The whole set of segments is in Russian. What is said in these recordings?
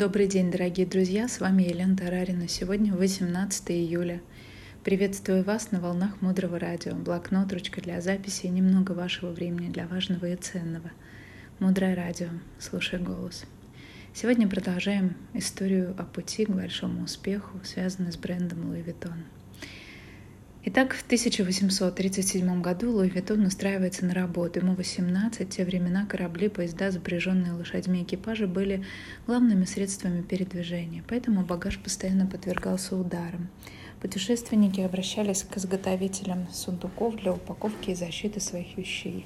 Добрый день, дорогие друзья, с вами Елена Тарарина. Сегодня 18 июля. Приветствую вас на волнах Мудрого Радио. Блокнот, ручка для записи и немного вашего времени для важного и ценного. Мудрое Радио. Слушай голос. Сегодня продолжаем историю о пути к большому успеху, связанную с брендом Louis Vuitton. Итак, в 1837 году Луи Виттон устраивается на работу. Ему 18. В те времена корабли, поезда, запряженные лошадьми экипажи были главными средствами передвижения, поэтому багаж постоянно подвергался ударам. Путешественники обращались к изготовителям сундуков для упаковки и защиты своих вещей.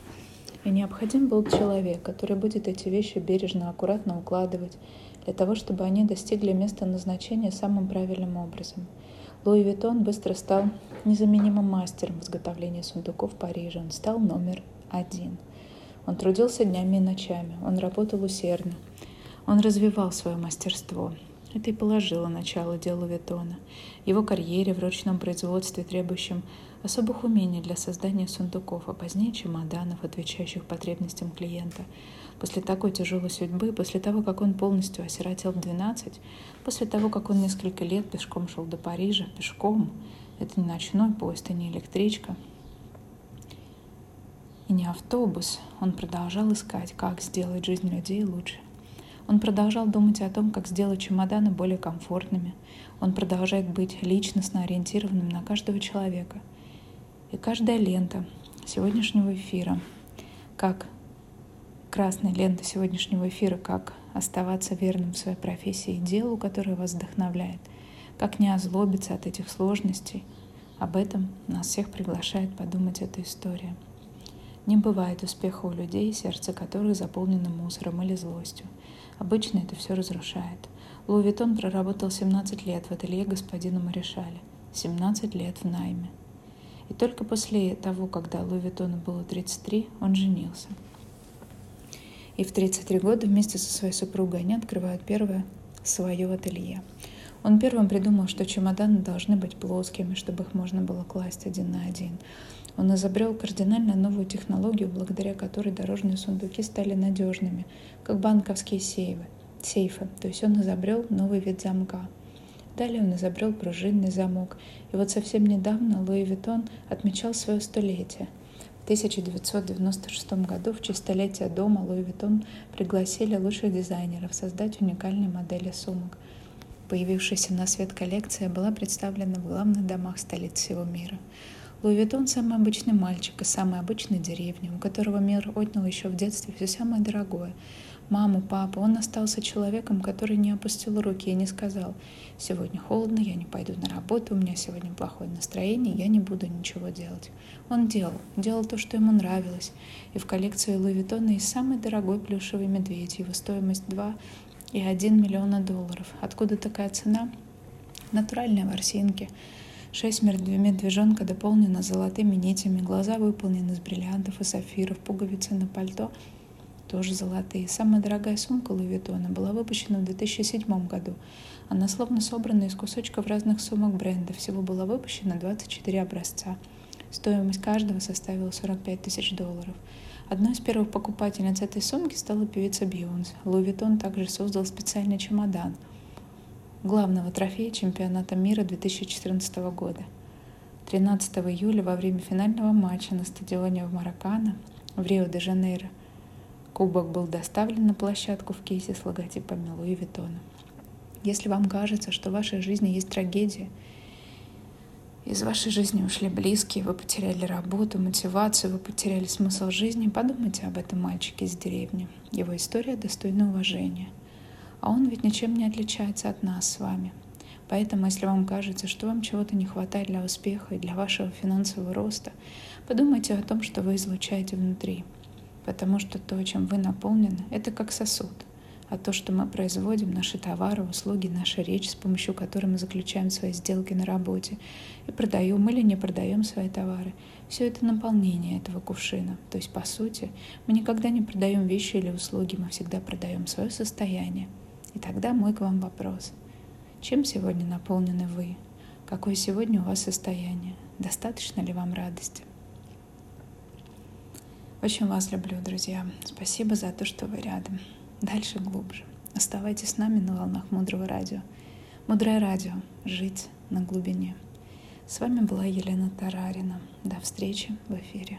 И необходим был человек, который будет эти вещи бережно, аккуратно укладывать, для того, чтобы они достигли места назначения самым правильным образом – Луи Виттон быстро стал незаменимым мастером в изготовлении сундуков в Париже. Он стал номер один. Он трудился днями и ночами. Он работал усердно. Он развивал свое мастерство. Это и положило начало делу Виттона. Его карьере в ручном производстве, требующем особых умений для создания сундуков, а позднее чемоданов, отвечающих потребностям клиента – После такой тяжелой судьбы, после того, как он полностью осиротел в 12, после того, как он несколько лет пешком шел до Парижа, пешком, это не ночной поезд и не электричка, и не автобус, он продолжал искать, как сделать жизнь людей лучше. Он продолжал думать о том, как сделать чемоданы более комфортными. Он продолжает быть личностно ориентированным на каждого человека. И каждая лента сегодняшнего эфира, как красной ленты сегодняшнего эфира, как оставаться верным в своей профессии и делу, которое вас вдохновляет, как не озлобиться от этих сложностей. Об этом нас всех приглашает подумать эта история. Не бывает успеха у людей, сердце которых заполнено мусором или злостью. Обычно это все разрушает. Луи Виттон проработал 17 лет в ателье господина Маришаля, 17 лет в найме. И только после того, когда Луи Виттону было 33, он женился – и в 33 года вместе со своей супругой они открывают первое свое ателье. Он первым придумал, что чемоданы должны быть плоскими, чтобы их можно было класть один на один. Он изобрел кардинально новую технологию, благодаря которой дорожные сундуки стали надежными, как банковские сейвы, сейфы. То есть он изобрел новый вид замка. Далее он изобрел пружинный замок. И вот совсем недавно Луи Виттон отмечал свое столетие – 1996 году в честь столетия дома Луи Виттон пригласили лучших дизайнеров создать уникальные модели сумок. Появившаяся на свет коллекция была представлена в главных домах столиц всего мира. Луи Виттон – самый обычный мальчик из самой обычной деревни, у которого мир отнял еще в детстве все самое дорогое – маму, папу. Он остался человеком, который не опустил руки и не сказал, сегодня холодно, я не пойду на работу, у меня сегодня плохое настроение, я не буду ничего делать. Он делал, делал то, что ему нравилось. И в коллекции Луи Виттона есть самый дорогой плюшевый медведь, его стоимость 2 и 1 миллиона долларов. Откуда такая цена? Натуральные ворсинки. Шесть медвежонка дополнены золотыми нитями, глаза выполнены из бриллиантов и сапфиров, пуговицы на пальто — тоже золотые. Самая дорогая сумка Луи Виттона была выпущена в 2007 году. Она словно собрана из кусочков разных сумок бренда. Всего было выпущено 24 образца. Стоимость каждого составила 45 тысяч долларов. Одной из первых покупательниц этой сумки стала певица Бьонс. Луи также создал специальный чемодан главного трофея чемпионата мира 2014 года. 13 июля во время финального матча на стадионе в Маракана в Рио-де-Жанейро – Кубок был доставлен на площадку в кейсе с логотипами Луи Виттона. Если вам кажется, что в вашей жизни есть трагедия, из вашей жизни ушли близкие, вы потеряли работу, мотивацию, вы потеряли смысл жизни, подумайте об этом мальчике из деревни. Его история достойна уважения. А он ведь ничем не отличается от нас с вами. Поэтому, если вам кажется, что вам чего-то не хватает для успеха и для вашего финансового роста, подумайте о том, что вы излучаете внутри – потому что то, чем вы наполнены, это как сосуд. А то, что мы производим, наши товары, услуги, наша речь, с помощью которой мы заключаем свои сделки на работе и продаем или не продаем свои товары, все это наполнение этого кувшина. То есть, по сути, мы никогда не продаем вещи или услуги, мы всегда продаем свое состояние. И тогда мой к вам вопрос. Чем сегодня наполнены вы? Какое сегодня у вас состояние? Достаточно ли вам радости? Очень вас люблю, друзья. Спасибо за то, что вы рядом. Дальше глубже. Оставайтесь с нами на волнах Мудрого Радио. Мудрое Радио. Жить на глубине. С вами была Елена Тарарина. До встречи в эфире.